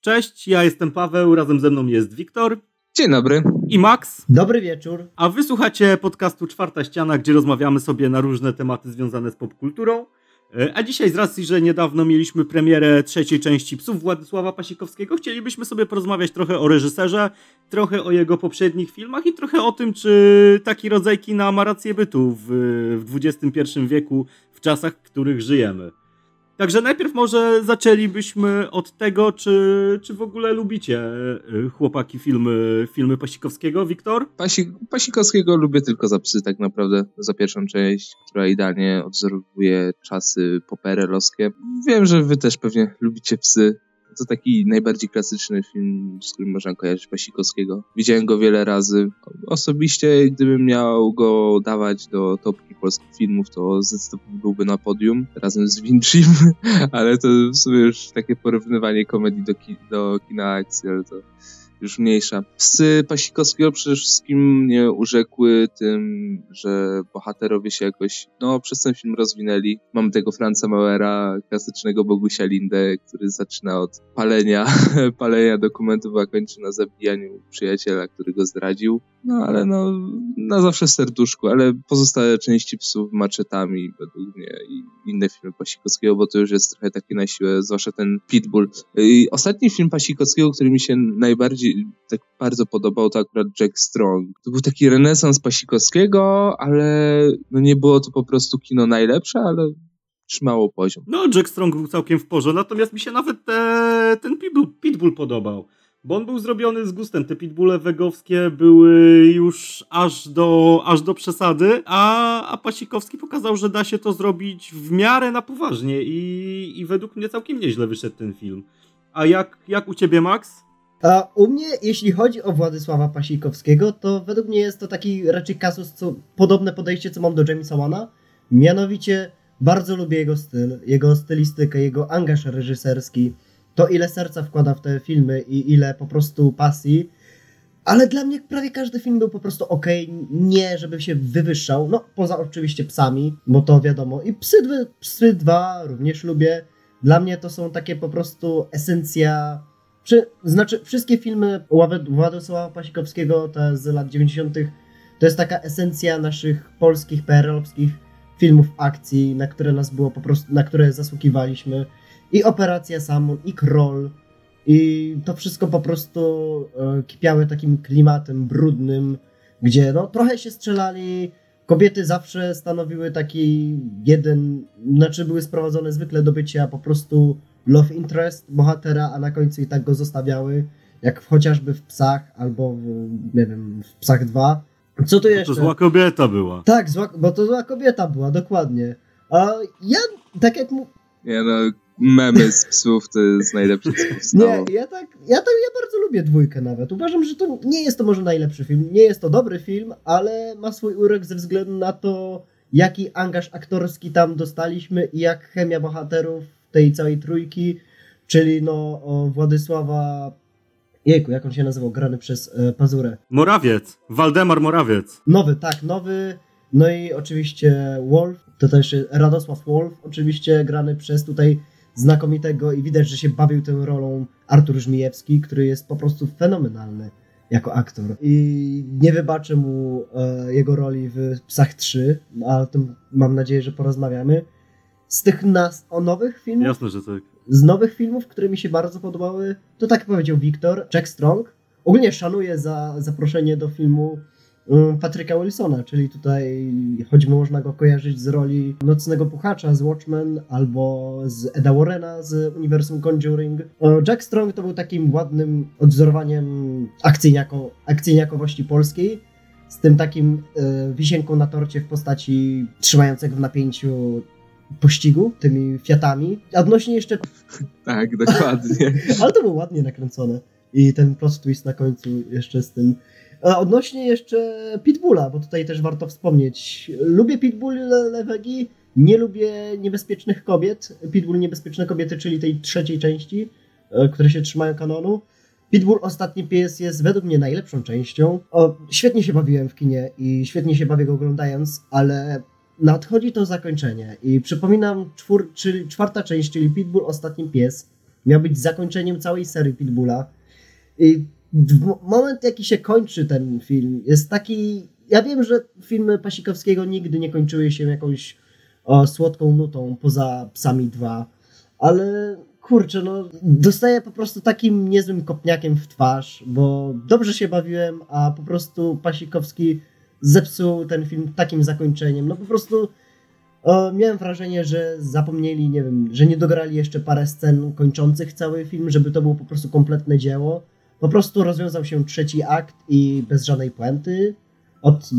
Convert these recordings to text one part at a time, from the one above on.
Cześć, ja jestem Paweł, razem ze mną jest Wiktor. Dzień dobry. I Max. Dobry wieczór. A wysłuchacie podcastu Czwarta Ściana, gdzie rozmawiamy sobie na różne tematy związane z popkulturą. E, a dzisiaj z racji, że niedawno mieliśmy premierę trzeciej części Psów Władysława Pasikowskiego, chcielibyśmy sobie porozmawiać trochę o reżyserze, trochę o jego poprzednich filmach i trochę o tym, czy taki rodzaj kina ma rację bytu w, w XXI wieku, w czasach, w których żyjemy. Także najpierw może zaczęlibyśmy od tego, czy, czy w ogóle lubicie y, chłopaki filmy, filmy Pasikowskiego, Wiktor? Pasi, Pasikowskiego lubię tylko za psy tak naprawdę, za pierwszą część, która idealnie odwzorowuje czasy poperelowskie. Wiem, że wy też pewnie lubicie psy, to taki najbardziej klasyczny film, z którym można kojarzyć Pasikowskiego. Widziałem go wiele razy. Osobiście, gdybym miał go dawać do topki polskich filmów, to zdecydowanie byłby na podium razem z Vinci, ale to w sumie już takie porównywanie komedii do, ki do kina akcji, ale to już mniejsza. Psy Pasikowskiego przede wszystkim mnie urzekły tym, że bohaterowie się jakoś, no, przez ten film rozwinęli. Mam tego Franza Mauera, klasycznego Bogusia Lindę, który zaczyna od palenia, palenia dokumentów, a kończy na zabijaniu przyjaciela, który go zdradził. No, ale no, na zawsze serduszku, ale pozostałe części psów maczetami według mnie i inne filmy Pasikowskiego, bo to już jest trochę takie na siłę, zwłaszcza ten Pitbull. I ostatni film Pasikowskiego, który mi się najbardziej tak bardzo podobał, to akurat Jack Strong. To był taki renesans Pasikowskiego, ale no nie było to po prostu kino najlepsze, ale trzymało poziom. No, Jack Strong był całkiem w porze, natomiast mi się nawet te, ten Pitbull, Pitbull podobał. Bo on był zrobiony z gustem. Te pitbulle wegowskie były już aż do, aż do przesady, a, a Pasikowski pokazał, że da się to zrobić w miarę na poważnie i, i według mnie całkiem nieźle wyszedł ten film. A jak, jak u ciebie, Max? A u mnie, jeśli chodzi o Władysława Pasikowskiego, to według mnie jest to taki raczej kasus, co podobne podejście, co mam do Jamesa Wana. Mianowicie bardzo lubię jego styl, jego stylistykę, jego angaż reżyserski, to ile serca wkłada w te filmy i ile po prostu pasji. Ale dla mnie prawie każdy film był po prostu ok, nie żeby się wywyższał, no poza oczywiście psami, bo to wiadomo. I Psy, psy 2 również lubię. Dla mnie to są takie po prostu esencja czy, znaczy, wszystkie filmy Władysława Pasikowskiego, te z lat 90., to jest taka esencja naszych polskich, PRL-owskich filmów akcji, na które nas było po prostu, na które zasługiwaliśmy. I Operacja Samun, i Kroll, i to wszystko po prostu e, kipiały takim klimatem brudnym, gdzie no trochę się strzelali, kobiety zawsze stanowiły taki jeden, znaczy były sprowadzone zwykle do bycia po prostu love interest bohatera, a na końcu i tak go zostawiały, jak chociażby w Psach albo w, nie wiem, w Psach 2. Co tu jeszcze? To zła kobieta była. Tak, zła, bo to zła kobieta była, dokładnie. A ja, tak jak. Nie no, memy z psów to jest najlepsze, co powstało. Nie, ja tak, ja tak, ja bardzo lubię dwójkę nawet. Uważam, że to nie jest to może najlepszy film, nie jest to dobry film, ale ma swój urok ze względu na to, jaki angaż aktorski tam dostaliśmy i jak chemia bohaterów tej całej trójki, czyli no Władysława Jejku, jak on się nazywał, grany przez e, Pazurę. Morawiec, Waldemar Morawiec. Nowy, tak, nowy. No i oczywiście Wolf, to też Radosław Wolf, oczywiście grany przez tutaj znakomitego i widać, że się bawił tą rolą Artur Żmijewski, który jest po prostu fenomenalny jako aktor. I nie wybaczę mu e, jego roli w Psach 3, ale o tym mam nadzieję, że porozmawiamy z tych nas o nowych filmów. Jasne, że tak. Z nowych filmów, które mi się bardzo podobały, to tak powiedział Wiktor, Jack Strong. Ogólnie szanuję za zaproszenie do filmu Patryka Wilsona, czyli tutaj choćby można go kojarzyć z roli Nocnego Puchacza z Watchmen albo z Eda Warrena z uniwersum Conjuring. Jack Strong to był takim ładnym odwzorowaniem akcyjniako, akcyjniakowości polskiej, z tym takim y, wisienką na torcie w postaci trzymającego w napięciu pościgu tymi Fiatami. Odnośnie jeszcze... tak, dokładnie. Ale to było ładnie nakręcone. I ten plot twist na końcu jeszcze z tym. A odnośnie jeszcze Pitbulla, bo tutaj też warto wspomnieć. Lubię Pitbull Lewegi, nie lubię niebezpiecznych kobiet. Pitbull Niebezpieczne Kobiety, czyli tej trzeciej części, e, które się trzymają kanonu. Pitbull Ostatni Pies jest według mnie najlepszą częścią. O, świetnie się bawiłem w kinie i świetnie się bawię go oglądając, ale nadchodzi to zakończenie i przypominam, czwór, czyli czwarta część, czyli Pitbull Ostatni Pies, miał być zakończeniem całej serii Pitbulla. I moment, jaki się kończy ten film, jest taki. Ja wiem, że filmy Pasikowskiego nigdy nie kończyły się jakąś o, słodką nutą poza Psami 2, ale kurczę, no dostaję po prostu takim niezłym kopniakiem w twarz, bo dobrze się bawiłem, a po prostu Pasikowski zepsuł ten film takim zakończeniem. No po prostu o, miałem wrażenie, że zapomnieli, nie wiem, że nie dograli jeszcze parę scen kończących cały film, żeby to było po prostu kompletne dzieło. Po prostu rozwiązał się trzeci akt i bez żadnej puenty. Od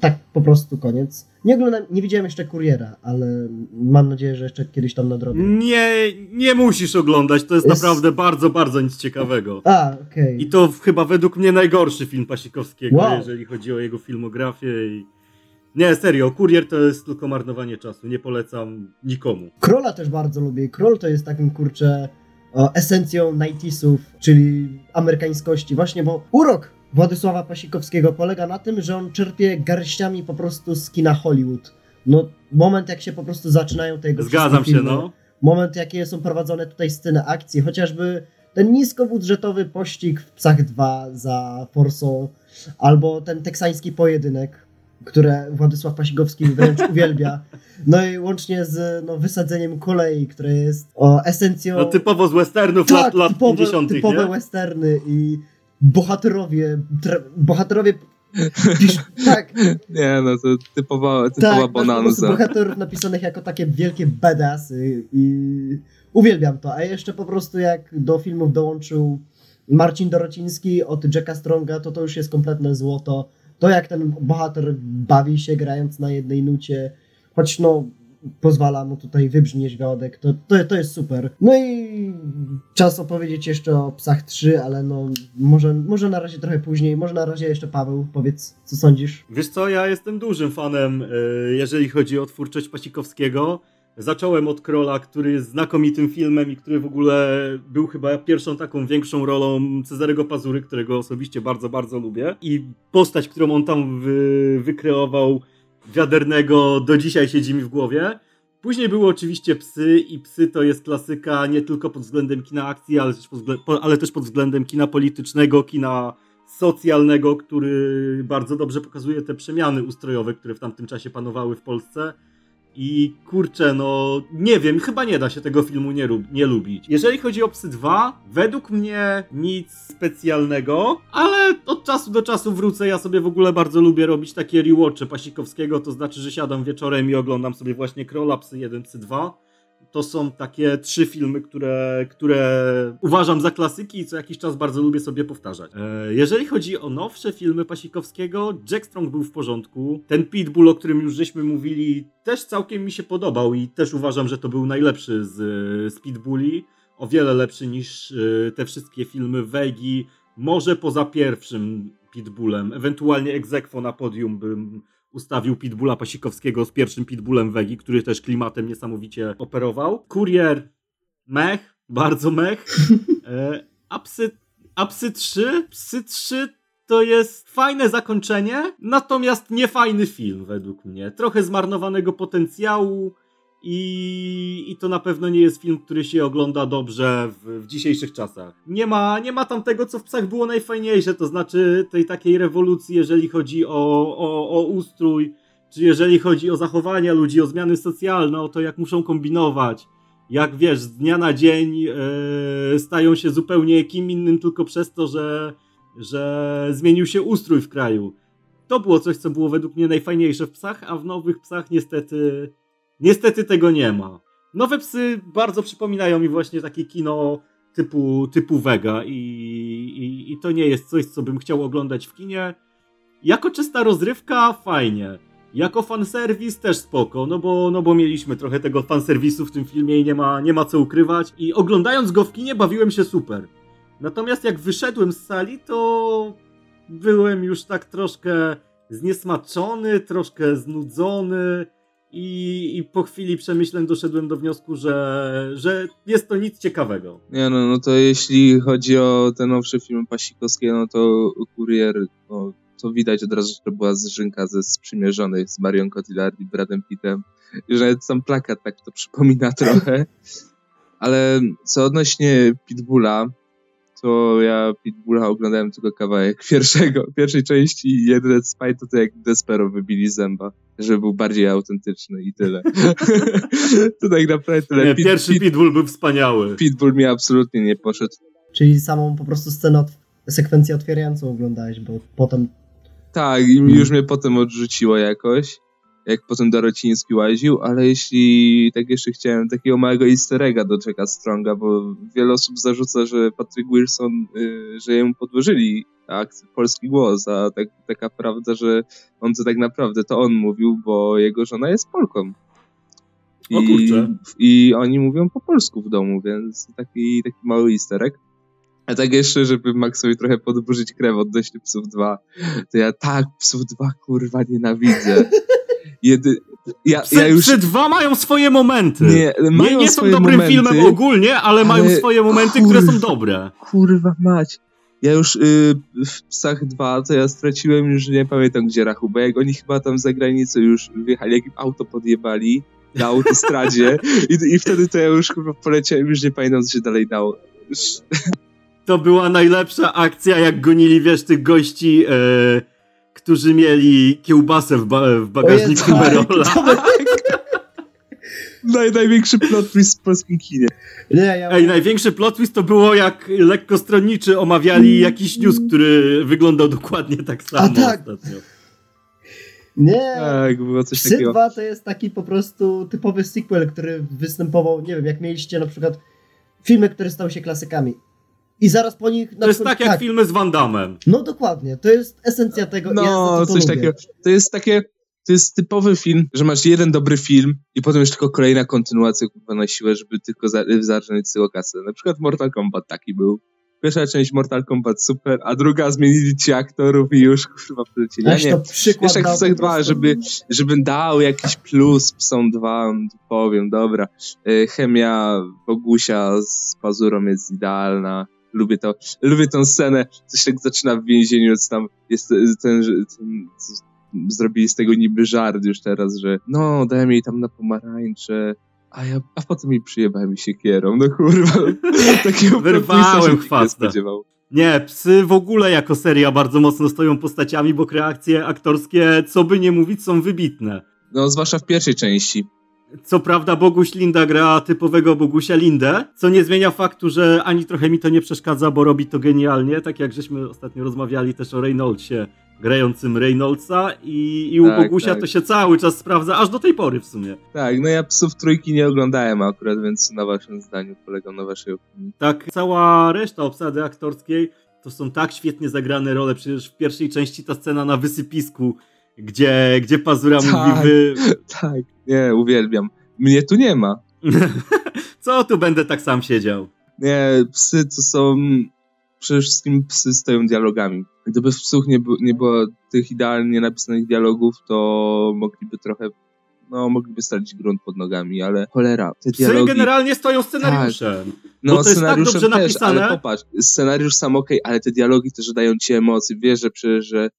tak po prostu koniec. Nie oglądam, nie widziałem jeszcze Kuriera, ale mam nadzieję, że jeszcze kiedyś tam nadrobię. Nie, nie musisz oglądać, to jest, Jest- naprawdę bardzo, bardzo nic ciekawego. A, okej. I to chyba według mnie najgorszy film Pasikowskiego, Wow. jeżeli chodzi o jego filmografię i... Nie, serio, Kurier to jest tylko marnowanie czasu, nie polecam nikomu. Krola też bardzo lubię. Kroll to jest takim, kurczę, esencją 90sów, czyli amerykańskości. Właśnie, bo urok Władysława Pasikowskiego polega na tym, że on czerpie garściami po prostu z kina Hollywood. No, moment jak się po prostu zaczynają te jego Zgadzam wszystkie się, filmy, no. moment jakie są prowadzone tutaj sceny akcji, chociażby ten niskobudżetowy pościg w Psach 2 za Forsą, albo ten teksański pojedynek, które Władysław Pasikowski wręcz uwielbia. No i łącznie z no, wysadzeniem kolei, które jest o, esencją... No typowo z westernów tak, lat, lat typowe, 50 typowe nie? westerny i bohaterowie, tra- bohaterowie pisz, tak, Nie, no to typowa, typowa tak, po prostu bonanza. bohaterów napisanych jako takie wielkie badassy i uwielbiam to. A jeszcze po prostu jak do filmów dołączył Marcin Dorociński od Jacka Stronga, to to już jest kompletne złoto. To jak ten bohater bawi się grając na jednej nucie, choć no pozwala mu tutaj wybrzmieć wiodek, to, to, to jest super. No i czas opowiedzieć jeszcze o Psach 3, ale no może, może na razie trochę później, może na razie jeszcze Paweł, powiedz co sądzisz. Wiesz co, ja jestem dużym fanem, e, jeżeli chodzi o twórczość Pasikowskiego. Zacząłem od Krola, który jest znakomitym filmem i który w ogóle był chyba pierwszą taką większą rolą Cezarego Pazury, którego osobiście bardzo, bardzo lubię. I postać, którą on tam wy, wykreował, wiadernego, do dzisiaj siedzi mi w głowie. Później były oczywiście psy i psy to jest klasyka nie tylko pod względem kina akcji, ale też pod, ale też pod względem kina politycznego, kina socjalnego, który bardzo dobrze pokazuje te przemiany ustrojowe, które w tamtym czasie panowały w Polsce. I kurczę, no nie wiem, chyba nie da się tego filmu nie, nie lubić. Jeżeli chodzi o Psy 2, według mnie nic specjalnego, ale od czasu do czasu wrócę. Ja sobie w ogóle bardzo lubię robić takie rewatche Pasikowskiego, to znaczy, że siadam wieczorem i oglądam sobie właśnie Krola, Psy 1, Psy 2 to są takie trzy filmy, które, które uważam za klasyki i co jakiś czas bardzo lubię sobie powtarzać. E, jeżeli chodzi o nowsze filmy Pasikowskiego, Jack Strong był w porządku. Ten Pitbull, o którym już żeśmy mówili, też całkiem mi się podobał i też uważam, że to był najlepszy z, z Pitbulli. O wiele lepszy niż e, te wszystkie filmy Wegi, może poza pierwszym Pitbullem, ewentualnie egzekwo na podium bym ustawił Pitbulla Pasikowskiego z pierwszym Pitbullem Wegi, który też klimatem niesamowicie operował. Kurier mech, bardzo mech. E, a, psy, a Psy 3? Psy 3 to jest fajne zakończenie, natomiast nie fajny film według mnie. Trochę zmarnowanego potencjału i, i to na pewno nie jest film, który się ogląda dobrze w, w dzisiejszych czasach. Nie ma, nie ma tam tego, co w psach było najfajniejsze, to znaczy tej takiej rewolucji, jeżeli chodzi o, o, o ustrój, czy jeżeli chodzi o zachowania ludzi, o zmiany socjalne, o to, jak muszą kombinować. Jak wiesz, z dnia na dzień e, stają się zupełnie kim innym tylko przez to, że, że zmienił się ustrój w kraju. To było coś, co było według mnie najfajniejsze w psach, a w nowych psach niestety, niestety tego nie ma. Nowe psy bardzo przypominają mi właśnie takie kino typu, typu Vega i, i, i to nie jest coś, co bym chciał oglądać w kinie. Jako czysta rozrywka, fajnie. Jako fanserwis też spoko, no bo, no bo mieliśmy trochę tego fanserwisu w tym filmie i nie ma, nie ma co ukrywać. I oglądając go w kinie bawiłem się super. Natomiast jak wyszedłem z sali, to byłem już tak troszkę zniesmaczony, troszkę znudzony i, i po chwili przemyśleń doszedłem do wniosku, że, że jest to nic ciekawego. Nie no, no to jeśli chodzi o te nowsze filmy Pasikowskiego, no to Kurier, no to widać od razu, że to była zżynka ze sprzymierzonych z Marion Cotillard i Bradem Pittem. Już nawet sam plakat tak to przypomina trochę. Ale co odnośnie Pitbulla, to ja Pitbulla oglądałem tylko kawałek pierwszego, pierwszej części i jedyne z to, to jak Despero wybili zęba, żeby był bardziej autentyczny i tyle. to tak naprawdę tyle. Nie, Pit, pierwszy Pit, Pitbull był wspaniały. Pitbull mi absolutnie nie poszedł. Czyli samą po prostu scenę, sekwencję otwierającą oglądałeś, bo potem... Tak, i już mnie potem odrzuciło jakoś jak potem Dorociński łaził, ale jeśli tak jeszcze chciałem takiego małego easter egga do Jacka Stronga, bo wiele osób zarzuca, że Patrick Wilson, y, że jemu podłożyli akcję, polski głos, a tak, taka prawda, że on to tak naprawdę to on mówił, bo jego żona jest Polką. I, o kurczę. I oni mówią po polsku w domu, więc taki, taki mały easter egg. A tak jeszcze, żeby Maxowi trochę podburzyć krew odnośnie Psów 2, to ja tak Psów 2 kurwa nienawidzę. Jedy... Ja, psy, ja już... psy dwa mają swoje momenty. Nie, mają nie, nie są dobrym momenty, filmem ogólnie, ale, ale, mają swoje momenty, kurwa, które są dobre. Kurwa mać. Ja już y, w Psach 2 to ja straciłem już nie pamiętam gdzie rachu, bo jak oni chyba tam za granicę już wjechali, jak im auto podjebali na autostradzie i, i wtedy to ja już chyba poleciałem, już nie pamiętam co się dalej dało. To była najlepsza akcja, jak gonili, wiesz, tych gości... Yy którzy mieli kiełbasę w, ba w bagażniku Merola. Naj, największy plot twist w polskim kinie. Nie, ja... Ej, największy plot twist to było jak lekko stronniczy omawiali mm. jakiś news, który wyglądał dokładnie tak samo A, tak. ostatnio. Nie, tak, było coś Psy takiego. 2 to jest taki po prostu typowy sequel, który występował, nie wiem, jak mieliście na przykład filmy, które stały się klasykami. I zaraz po nich... To jest tak jak tak. filmy z Van Damme. No dokładnie, to jest esencja tego. No, ja coś takiego. To jest takie... To jest typowy film, że masz jeden dobry film i potem już tylko kolejna kontynuacja kurwa na siłę, żeby tylko za, zarządzić całą kasę. Na przykład Mortal Kombat taki był. Pierwsza część Mortal Kombat super, a druga zmienili ci aktorów i już kurwa polecieli. Ja nie, wiesz jak w dwa, żeby, żeby dał jakiś plus Psom 2, powiem, dobra. E, chemia Bogusia z Pazurą jest idealna lubię to, lubię tą scenę, coś tak zaczyna w więzieniu, co tam jest ten, ten, ten zrobili z tego niby żart już teraz, że no, dałem jej tam na pomarańcze, a ja, a potem mi przyjebałem się kierą, no kurwa. Takiego Wyrwałem chwastę. Nie, psy w ogóle jako seria bardzo mocno stoją postaciami, bo kreacje aktorskie, co by nie mówić, są wybitne. No, zwłaszcza w pierwszej części. Co prawda Boguś Linda gra typowego Bogusia Lindę, co nie zmienia faktu, że ani trochę mi to nie przeszkadza, bo robi to genialnie, tak jak żeśmy ostatnio rozmawiali też o Reynoldsie, grającym Reynoldsa i, i u tak, Bogusia tak. to się cały czas sprawdza, aż do tej pory w sumie. Tak, no ja Psów Trójki nie oglądałem akurat, więc na waszym zdaniu polegam na waszej opinii. Tak, cała reszta obsady aktorskiej to są tak świetnie zagrane role, przecież w pierwszej części ta scena na wysypisku, gdzie, gdzie Pazura tak, mówi wy... Tak, nie, uwielbiam. Mnie tu nie ma. Co tu będę tak sam siedział? Nie, psy to są... Przede wszystkim psy stoją dialogami. Gdyby w psów nie, nie było tych idealnie napisanych dialogów, to mogliby trochę no, mogliby stracić grunt pod nogami, ale cholera, te dialogi... Psy generalnie stoją scenariuszem. Tak. No, bo to jest tak dobrze też, napisane. ale popatrz, scenariusz sam ok, ale te dialogi też dają ci emocje. Wiesz, że przecież, że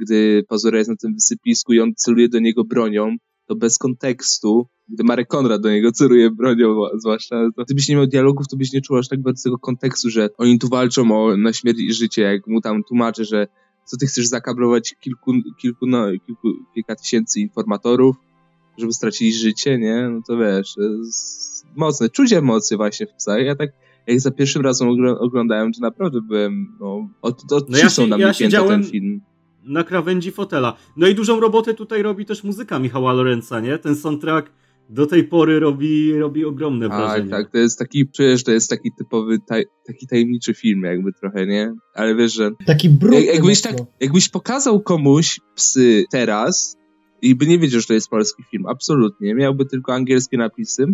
gdy Pazura jest na tym wysypisku i on celuje do niego bronią, to bez kontekstu, gdy Marek Konrad do niego celuje bronią, zwłaszcza, to gdybyś nie miał dialogów, to byś nie czuł aż tak bardzo tego kontekstu, że oni tu walczą o, na śmierć i życie, jak mu tam tłumaczy, że co ty chcesz zakablować kilku, kilku, no, kilku, kilka tysięcy informatorów, żeby stracili życie, nie? No to wiesz, mocne. Czuć emocje właśnie w psach. Ja tak, jak za pierwszym razem oglądałem, to naprawdę byłem, no, od, od no ja się, na mnie ja ten film na krawędzi fotela. No i dużą robotę tutaj robi też muzyka Michała Lorenza, nie? Ten soundtrack do tej pory robi, robi ogromne tak, wrażenie. Tak, tak, to jest taki, przecież to jest taki typowy, taj, taki tajemniczy film jakby trochę, nie? Ale wiesz, że... Taki brudny. Jak, jakbyś, tak, jakbyś pokazał komuś psy teraz i by nie wiedział, że to jest polski film, absolutnie, miałby tylko angielskie napisy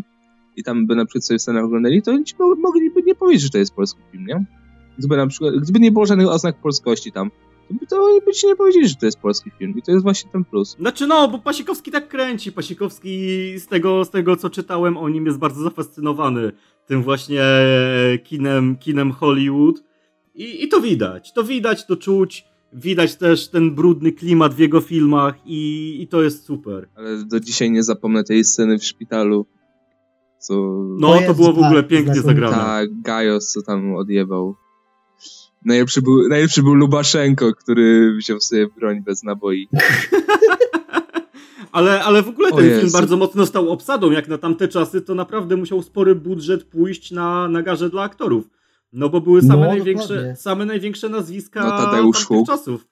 i tam by na przykład sobie scenę oglądali, to oni mogliby nie powiedzieć, że to jest polski film, nie? Gdyby na przykład, gdyby nie było żadnych oznak polskości tam, to by ci nie powiedzieli, że to jest polski film i to jest właśnie ten plus. Znaczy no, bo Pasikowski tak kręci. Pasikowski z tego, z tego co czytałem o nim jest bardzo zafascynowany tym właśnie kinem, kinem Hollywood I, i to widać, to widać, to czuć. Widać też ten brudny klimat w jego filmach i, i to jest super. Ale do dzisiaj nie zapomnę tej sceny w szpitalu, co... No, To to było w ogóle pięknie zagrane. Tak, Gajos, co tam odjebał. Najlepszy był, najlepszy był Lubaszenko, który wziął sobie broń bez naboi. Ale, ale w ogóle ten film Jezu. bardzo mocno stał obsadą, jak na tamte czasy, to naprawdę musiał spory budżet pójść na, na garze dla aktorów. No bo były same, No, największe, dokładnie. same największe nazwiska No, Tadeusz tamtych czasów.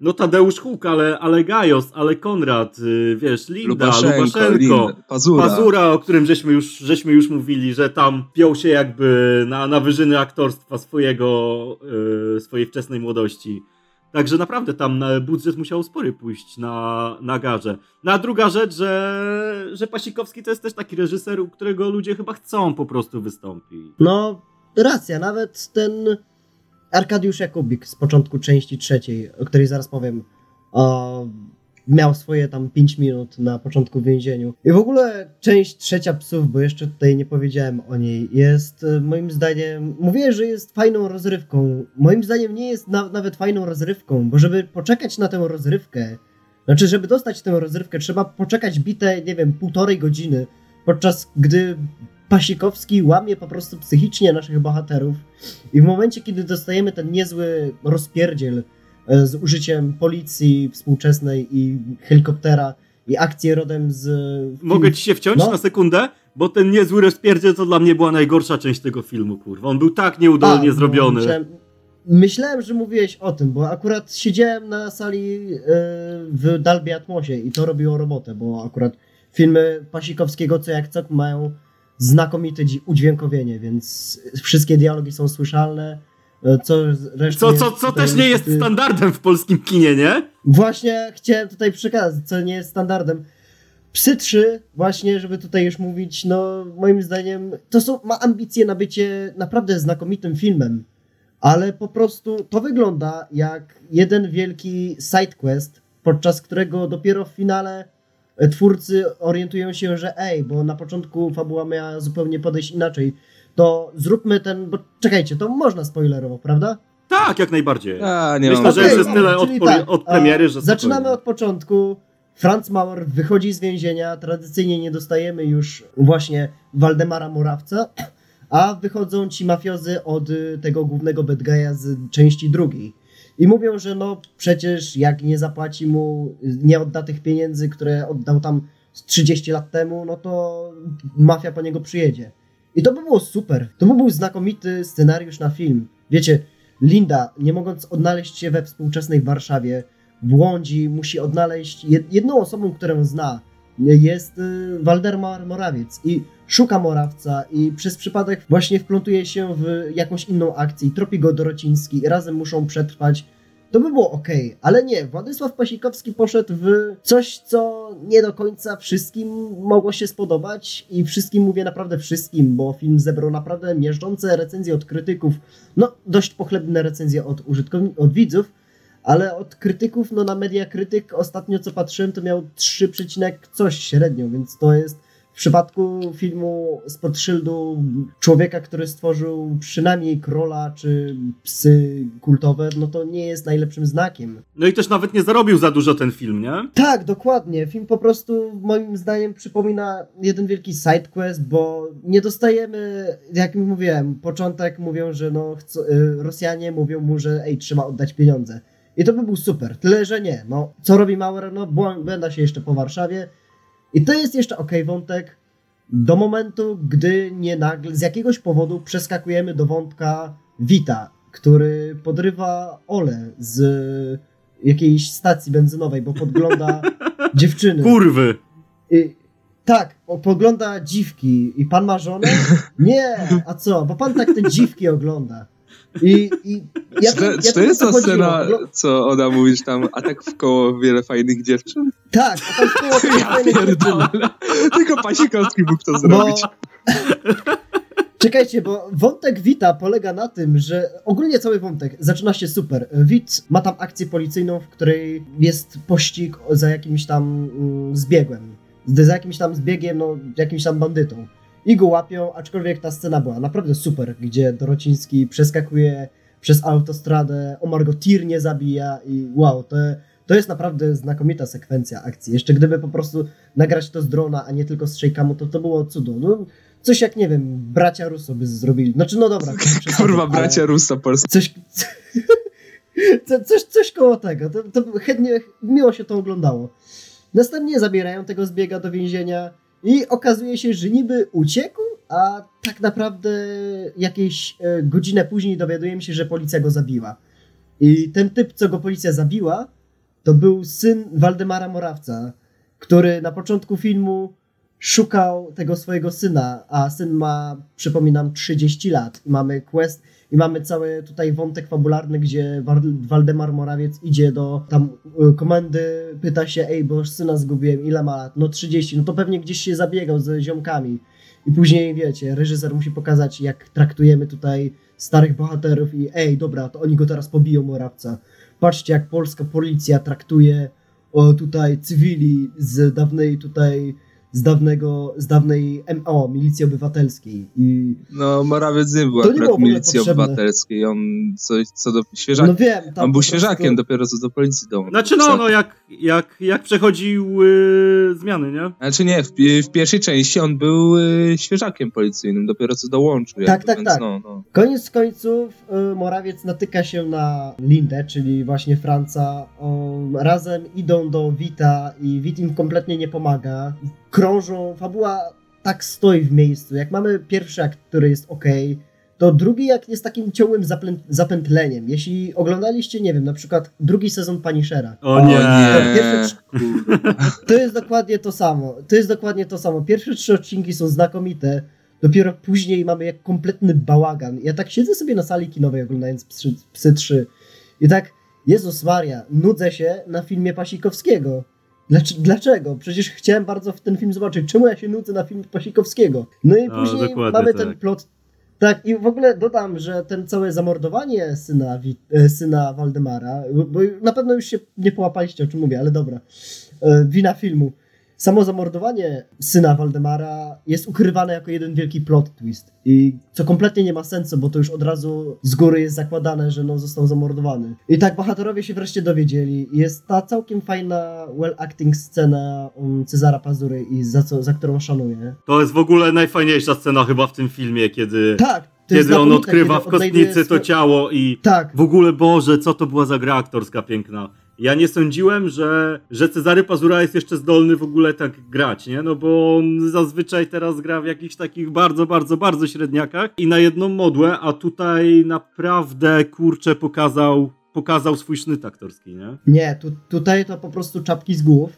No Tadeusz Huk, ale, ale Gajos, ale Konrad, y, wiesz, Linda, Lubaszenko, Lubaszenko, Linda, Pazura. Pazura, o którym żeśmy już, żeśmy już mówili, że tam piął się jakby na, na wyżyny aktorstwa swojego, y, swojej wczesnej młodości. Także naprawdę tam na budżet musiał spory pójść na, na garze. No a druga rzecz, że, że Pasikowski to jest też taki reżyser, u którego ludzie chyba chcą po prostu wystąpić. No, racja, nawet ten Arkadiusz Jakubik z początku części trzeciej, o której zaraz powiem, o, miał swoje tam 5 minut na początku w więzieniu. I w ogóle część trzecia psów, bo jeszcze tutaj nie powiedziałem o niej, jest e, moim zdaniem, mówię, że jest fajną rozrywką. Moim zdaniem nie jest na, nawet fajną rozrywką, bo żeby poczekać na tę rozrywkę, znaczy, żeby dostać tę rozrywkę, trzeba poczekać bite, nie wiem, półtorej godziny, podczas gdy Pasikowski łamie po prostu psychicznie naszych bohaterów i w momencie, kiedy dostajemy ten niezły rozpierdziel e, z użyciem policji współczesnej i helikoptera i akcję rodem z... Mogę ci się wciąć No. na sekundę? Bo ten niezły rozpierdziel to dla mnie była najgorsza część tego filmu, kurwa. On był tak nieudolnie A, no, zrobiony. Myślałem, myślałem, że mówiłeś o tym, bo akurat siedziałem na sali e, w Dalby Atmosie i to robiło robotę, bo akurat filmy Pasikowskiego co jak co mają znakomite udźwiękowienie, więc wszystkie dialogi są słyszalne. e, Co, Co, co, co też nie jest niestety- standardem w polskim kinie, nie? Właśnie chciałem tutaj przekazać, co nie jest standardem. Psy 3, właśnie, żeby tutaj już mówić, no moim zdaniem to są, ma ambicje na bycie naprawdę znakomitym filmem, ale po prostu to wygląda jak jeden wielki sidequest, podczas którego dopiero w finale twórcy orientują się, że ej, bo na początku fabuła miała zupełnie podejść inaczej, to zróbmy ten, bo czekajcie, to można spoilerowo, prawda? Tak, jak najbardziej. A, nie Myślę, mam że już Okej, jest tyle od, tak, od premiery, że Zaczynamy spokojnie. od początku. Franz Mauer wychodzi z więzienia. Tradycyjnie nie dostajemy już właśnie Waldemara Morawca, a wychodzą ci mafiozy od tego głównego bad guy'a z części drugiej. I mówią, że no przecież jak nie zapłaci mu, nie odda tych pieniędzy, które oddał tam z 30 lat temu, no to mafia po niego przyjedzie. I to by było super. To by był znakomity scenariusz na film. Wiecie, Linda, nie mogąc odnaleźć się we współczesnej Warszawie, błądzi, musi odnaleźć jed- jedną osobą, którą zna. Jest y, Waldemar Morawiec. I szuka Morawca i przez przypadek właśnie wplątuje się w jakąś inną akcję. Tropi go Dorociński i razem muszą przetrwać. To by było ok, ale nie. Władysław Pasikowski poszedł w coś, co nie do końca wszystkim mogło się spodobać. I wszystkim mówię naprawdę wszystkim, bo film zebrał naprawdę miażdżące recenzje od krytyków, no dość pochlebne recenzje od użytkowników, od widzów, ale od krytyków, no na Media Krytyk ostatnio co patrzyłem, to miał 3, przecinek coś średnio, więc to jest w przypadku filmu spod szyldu człowieka, który stworzył przynajmniej Krola czy psy kultowe, no to nie jest najlepszym znakiem. No i też nawet nie zarobił za dużo ten film, nie? Tak, dokładnie. Film po prostu moim zdaniem przypomina jeden wielki sidequest, bo nie dostajemy, jak mówiłem, początek mówią, że no y, Rosjanie mówią mu, że ej, trzeba oddać pieniądze. I to by był super, tyle że nie. No, co robi Maurer? No, błęda się jeszcze po Warszawie. I to jest jeszcze ok wątek do momentu, gdy nie nagle, z jakiegoś powodu przeskakujemy do wątka Wita, który podrywa Ole z jakiejś stacji benzynowej, bo podgląda dziewczyny. Kurwy. I, tak, o, pogląda dziwki. I pan ma żonę? Nie, a co? Bo pan tak te dziwki ogląda. I, i ja czy to, ja czy to wiem, o jest ta scena, Oglo- co ona mówisz tam, a tak w koło wiele fajnych dziewczyn? Tak, a tam w koło Ja pierdolę. Tylko Pasikowski mógł to Bo... zrobić. Czekajcie, bo wątek Wita polega na tym, że ogólnie cały wątek zaczyna się super. Wit ma tam akcję policyjną, w której jest pościg za jakimś tam mm, zbiegłem. Za jakimś tam zbiegiem, no jakimś tam bandytą. I go łapią, aczkolwiek ta scena była naprawdę super, gdzie Dorociński przeskakuje przez autostradę, Omar go tir nie zabija i wow, te, To jest naprawdę znakomita sekwencja akcji. Jeszcze gdyby po prostu nagrać to z drona, a nie tylko z shake'amu, to to było cudo. No, coś jak, nie wiem, bracia Russo by zrobili. Znaczy, no dobra. Kurwa, bracia Russo polscy. Coś, co, coś, coś koło tego. To, to chętnie, miło się to oglądało. Następnie zabierają tego zbiega do więzienia i okazuje się, że niby uciekł, a tak naprawdę jakieś e, godzinę później dowiadujemy się, że policja go zabiła. I ten typ, co go policja zabiła, to był syn Waldemara Morawca, który na początku filmu szukał tego swojego syna, a syn ma, przypominam, 30 lat. Mamy quest, i mamy cały tutaj wątek fabularny, gdzie Waldemar Morawiec idzie do tam y, komendy, pyta się, ej, bo syna zgubiłem, ile ma lat? No 30, no to pewnie gdzieś się zabiegał ze ziomkami. I później, wiecie, reżyser musi pokazać, jak traktujemy tutaj starych bohaterów i ej, dobra, to oni go teraz pobiją, Morawca. Patrzcie, jak polska policja traktuje o, tutaj cywili z dawnej tutaj z dawnego, z dawnej MO, Milicji Obywatelskiej. I no, Morawiec nie był akurat Milicji potrzebne. Obywatelskiej, on coś co do świeżaka. No wiem, on był świeżakiem, prostu... dopiero co do policji dołączył. Znaczy no, no jak, jak, jak przechodził yy, zmiany, nie? Znaczy nie, w, w, pierwszej części on był yy, świeżakiem policyjnym, dopiero co dołączył. Tak, tak, tak. No, no. Koniec końców yy, Morawiec natyka się na Lindę, czyli właśnie Franca. razem idą do Wita i Wit im kompletnie nie pomaga krążą, fabuła tak stoi w miejscu. Jak mamy pierwszy akt, który jest ok, to drugi akt jest takim ciągłym zapętleniem. Jeśli oglądaliście, nie wiem, na przykład drugi sezon Punishera. O nie! To, pierwsze, to jest dokładnie to samo. To jest dokładnie to samo. Pierwsze trzy odcinki są znakomite, dopiero później mamy jak kompletny bałagan. Ja tak siedzę sobie na sali kinowej oglądając Psy, Psy 3 i tak, Jezus Maria, nudzę się na filmie Pasikowskiego. Dlaczego? Przecież chciałem bardzo w ten film zobaczyć. Czemu ja się nudzę na film Pasikowskiego? No i no, później mamy tak. ten plot. Tak, i w ogóle dodam, że ten całe zamordowanie syna, e, syna Waldemara, bo na pewno już się nie połapaliście, o czym mówię, ale dobra, e, wina filmu samo zamordowanie syna Waldemara jest ukrywane jako jeden wielki plot twist. I co kompletnie nie ma sensu, bo to już od razu z góry jest zakładane, że no został zamordowany. I tak bohaterowie się wreszcie dowiedzieli. Jest ta całkiem fajna well acting scena um, Cezara Pazury i za, co, za którą szanuję. To jest w ogóle najfajniejsza scena chyba w tym filmie, kiedy... Tak, kiedy on odkrywa kiedy w kostnicy to ciało i tak. w ogóle, Boże, co to była za gra aktorska piękna. Ja nie sądziłem, że, że Cezary Pazura jest jeszcze zdolny w ogóle tak grać, nie? No bo on zazwyczaj teraz gra w jakichś takich bardzo, bardzo, bardzo średniakach i na jedną modłę, a tutaj naprawdę, kurczę, pokazał, pokazał swój sznyt aktorski, nie? Nie, tu, tutaj to po prostu czapki z głów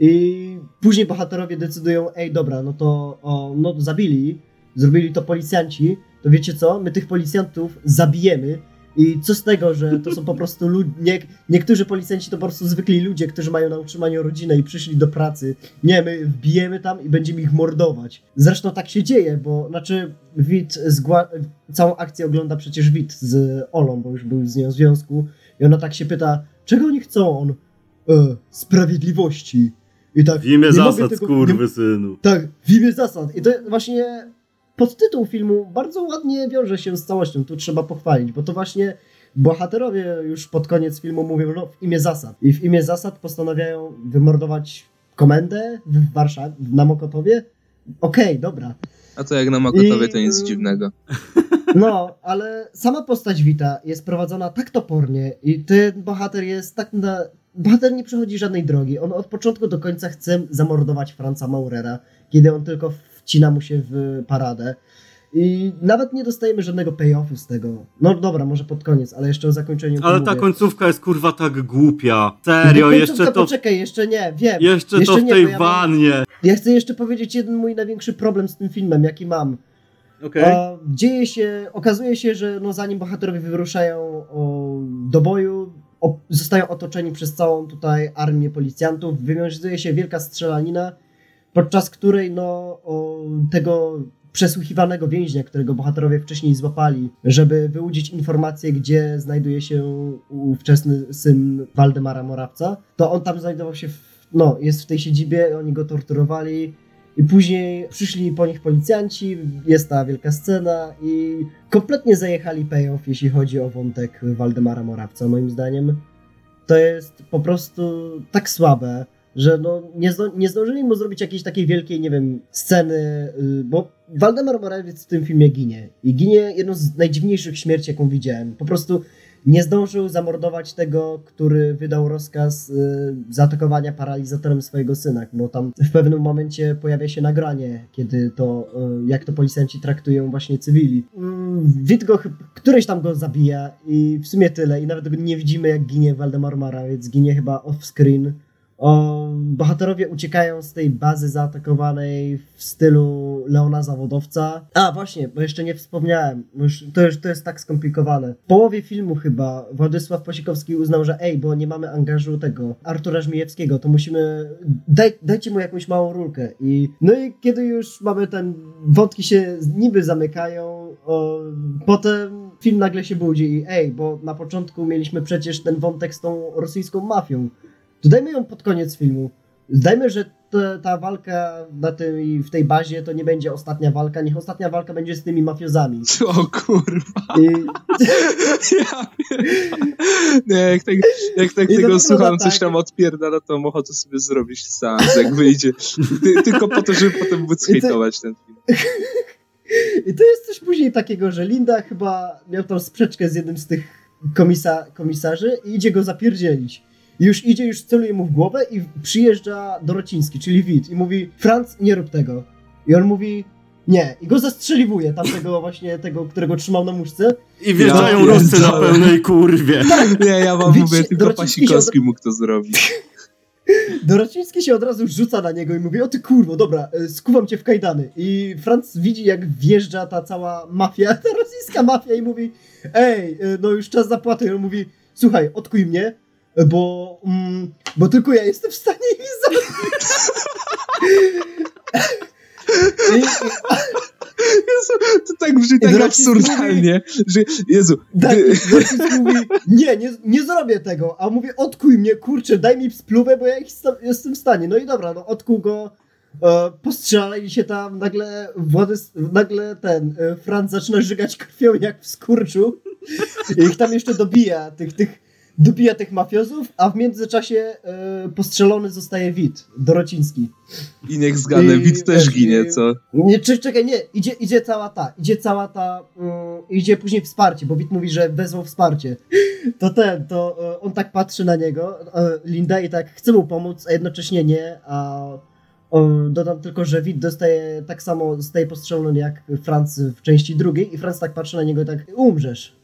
i później bohaterowie decydują, ej dobra, no to o, no zabili, zrobili to policjanci, to wiecie co, my tych policjantów zabijemy, i co z tego, że to są po prostu ludzie. Nie, niektórzy policjanci to po prostu zwykli ludzie, którzy mają na utrzymaniu rodzinę i przyszli do pracy. Nie, my wbijemy tam i będziemy ich mordować. Zresztą tak się dzieje, bo znaczy Wit zgła- całą akcję ogląda przecież Wit z Olą, bo już był z nią w związku. I ona tak się pyta, czego oni chcą? On, e, sprawiedliwości. I tak, w imię zasad, tego, kurwy synu. Tak, w imię zasad. I to właśnie podtytuł filmu bardzo ładnie wiąże się z całością, tu trzeba pochwalić, bo to właśnie bohaterowie już pod koniec filmu mówią no, w imię zasad. I w imię zasad postanawiają wymordować komendę w Warszawie, na Mokotowie. Okej, okay, dobra. A to jak na Mokotowie I... to nic dziwnego. No, ale sama postać Wita jest prowadzona tak topornie i ten bohater jest tak na... Bohater nie przechodzi żadnej drogi. On od początku do końca chce zamordować Franza Maurera, kiedy on tylko wcina mu się w paradę. I nawet nie dostajemy żadnego payoffu z tego. No dobra, może pod koniec, ale jeszcze o zakończeniu. Ale ta mówię. końcówka jest kurwa tak głupia. Serio, jeszcze to. Poczekaj, jeszcze nie, wiem. Jeszcze, jeszcze to w nie, tej ja wannie. Mam... Ja chcę jeszcze powiedzieć jeden mój największy problem z tym filmem, jaki mam. Okay. dzieje się, okazuje się, że no zanim bohaterowie wyruszają o, do boju, o, zostają otoczeni przez całą tutaj armię policjantów, wywiązuje się wielka strzelanina podczas której no, tego przesłuchiwanego więźnia, którego bohaterowie wcześniej złapali, żeby wyłudzić informację, gdzie znajduje się ówczesny syn Waldemara Morawca, to on tam znajdował się, w, no, jest w tej siedzibie, oni go torturowali i później przyszli po nich policjanci, jest ta wielka scena i kompletnie zajechali payoff, jeśli chodzi o wątek Waldemara Morawca, moim zdaniem. to jest po prostu tak słabe, że no nie, zdo, nie zdążyli mu zrobić jakiejś takiej wielkiej, nie wiem, sceny, y, bo Waldemar Morawiec w tym filmie ginie. I ginie jedną z najdziwniejszych śmierci, jaką widziałem. Po prostu nie zdążył zamordować tego, który wydał rozkaz y, zaatakowania paralizatorem swojego syna, bo tam w pewnym momencie pojawia się nagranie, kiedy to, y, jak to policjanci traktują właśnie cywili. Mm, Wit go, któryś tam go zabija i w sumie tyle i nawet nie widzimy jak ginie Waldemar Morawiec, ginie chyba off-screen. O, bohaterowie uciekają z tej bazy zaatakowanej w stylu Leona Zawodowca. A, właśnie, bo jeszcze nie wspomniałem. Już, to, już, to jest tak skomplikowane. W połowie filmu chyba Władysław Pasikowski uznał, że ej, bo nie mamy angażu tego Artura Żmijewskiego, to musimy... Daj, dajcie mu jakąś małą rulkę. I, no i kiedy już mamy ten... Wątki się niby zamykają, o, potem film nagle się budzi i ej, bo na początku mieliśmy przecież ten wątek z tą rosyjską mafią. Dodajmy ją pod koniec filmu. Zdajmy, że ta, ta walka na tej, w tej bazie to nie będzie ostatnia walka, niech ostatnia walka będzie z tymi mafiozami. O kurwa, I, ja. Nie, jak, tak, jak tak tego słucham, coś tak. tam odpierdala, to mam ochotę sobie zrobić seans, jak wyjdzie. Ty, tylko po to, żeby potem móc hejtować ten film. I to jest coś później takiego, że Linda chyba miał tam sprzeczkę z jednym z tych komisa, komisarzy i idzie go zapierdzielić. Już idzie, już celuje mu w głowę i przyjeżdża Dorociński, czyli Wit i mówi Franz, nie rób tego. I on mówi nie. I go zastrzeliwuje, tamtego właśnie, tego, którego trzymał na muszce. I wjeżdżają Ja Ruscy na pełnej kurwie. Nie, ja wam Widzicie, mówię, tylko Pasikowski mógł to zrobić. Dorociński się od razu rzuca na niego i mówi, o ty kurwo, dobra, e, skuwam cię w kajdany. I Franz widzi, jak wjeżdża ta cała mafia, ta rosyjska mafia i mówi, ej, e, no już czas zapłaty. I on mówi, słuchaj, odkuj mnie, bo, mm, bo tylko ja jestem w stanie ich zabić. I, Jezu, to tak brzmi tak absurdalnie, że Jezu, Tak, mówi, nie, nie, nie zrobię tego, a mówię, odkuj mnie, kurczę, daj mi spluwę, bo ja ich jestem w stanie. No i dobra, no odkuł go, e, postrzelali się tam, nagle Władys, nagle ten, e, Franz zaczyna żygać krwią jak w skurczu i ich tam jeszcze dobija, tych, tych, dobija tych mafiozów, a w międzyczasie e, postrzelony zostaje Wit, Dorociński. i niech zgadnę, I- Wit też ginie, co? Nie, czy, czekaj, nie, idzie, idzie cała ta, idzie cała ta, mm, idzie później wsparcie, bo Wit mówi, że wezwał wsparcie. To ten, to e, on tak patrzy na niego, e, Linda i tak chce mu pomóc, a jednocześnie nie, a dodam tylko, że Wit dostaje tak samo, zostaje postrzelony jak Franz w części drugiej i Franz tak patrzy na niego i tak, umrzesz.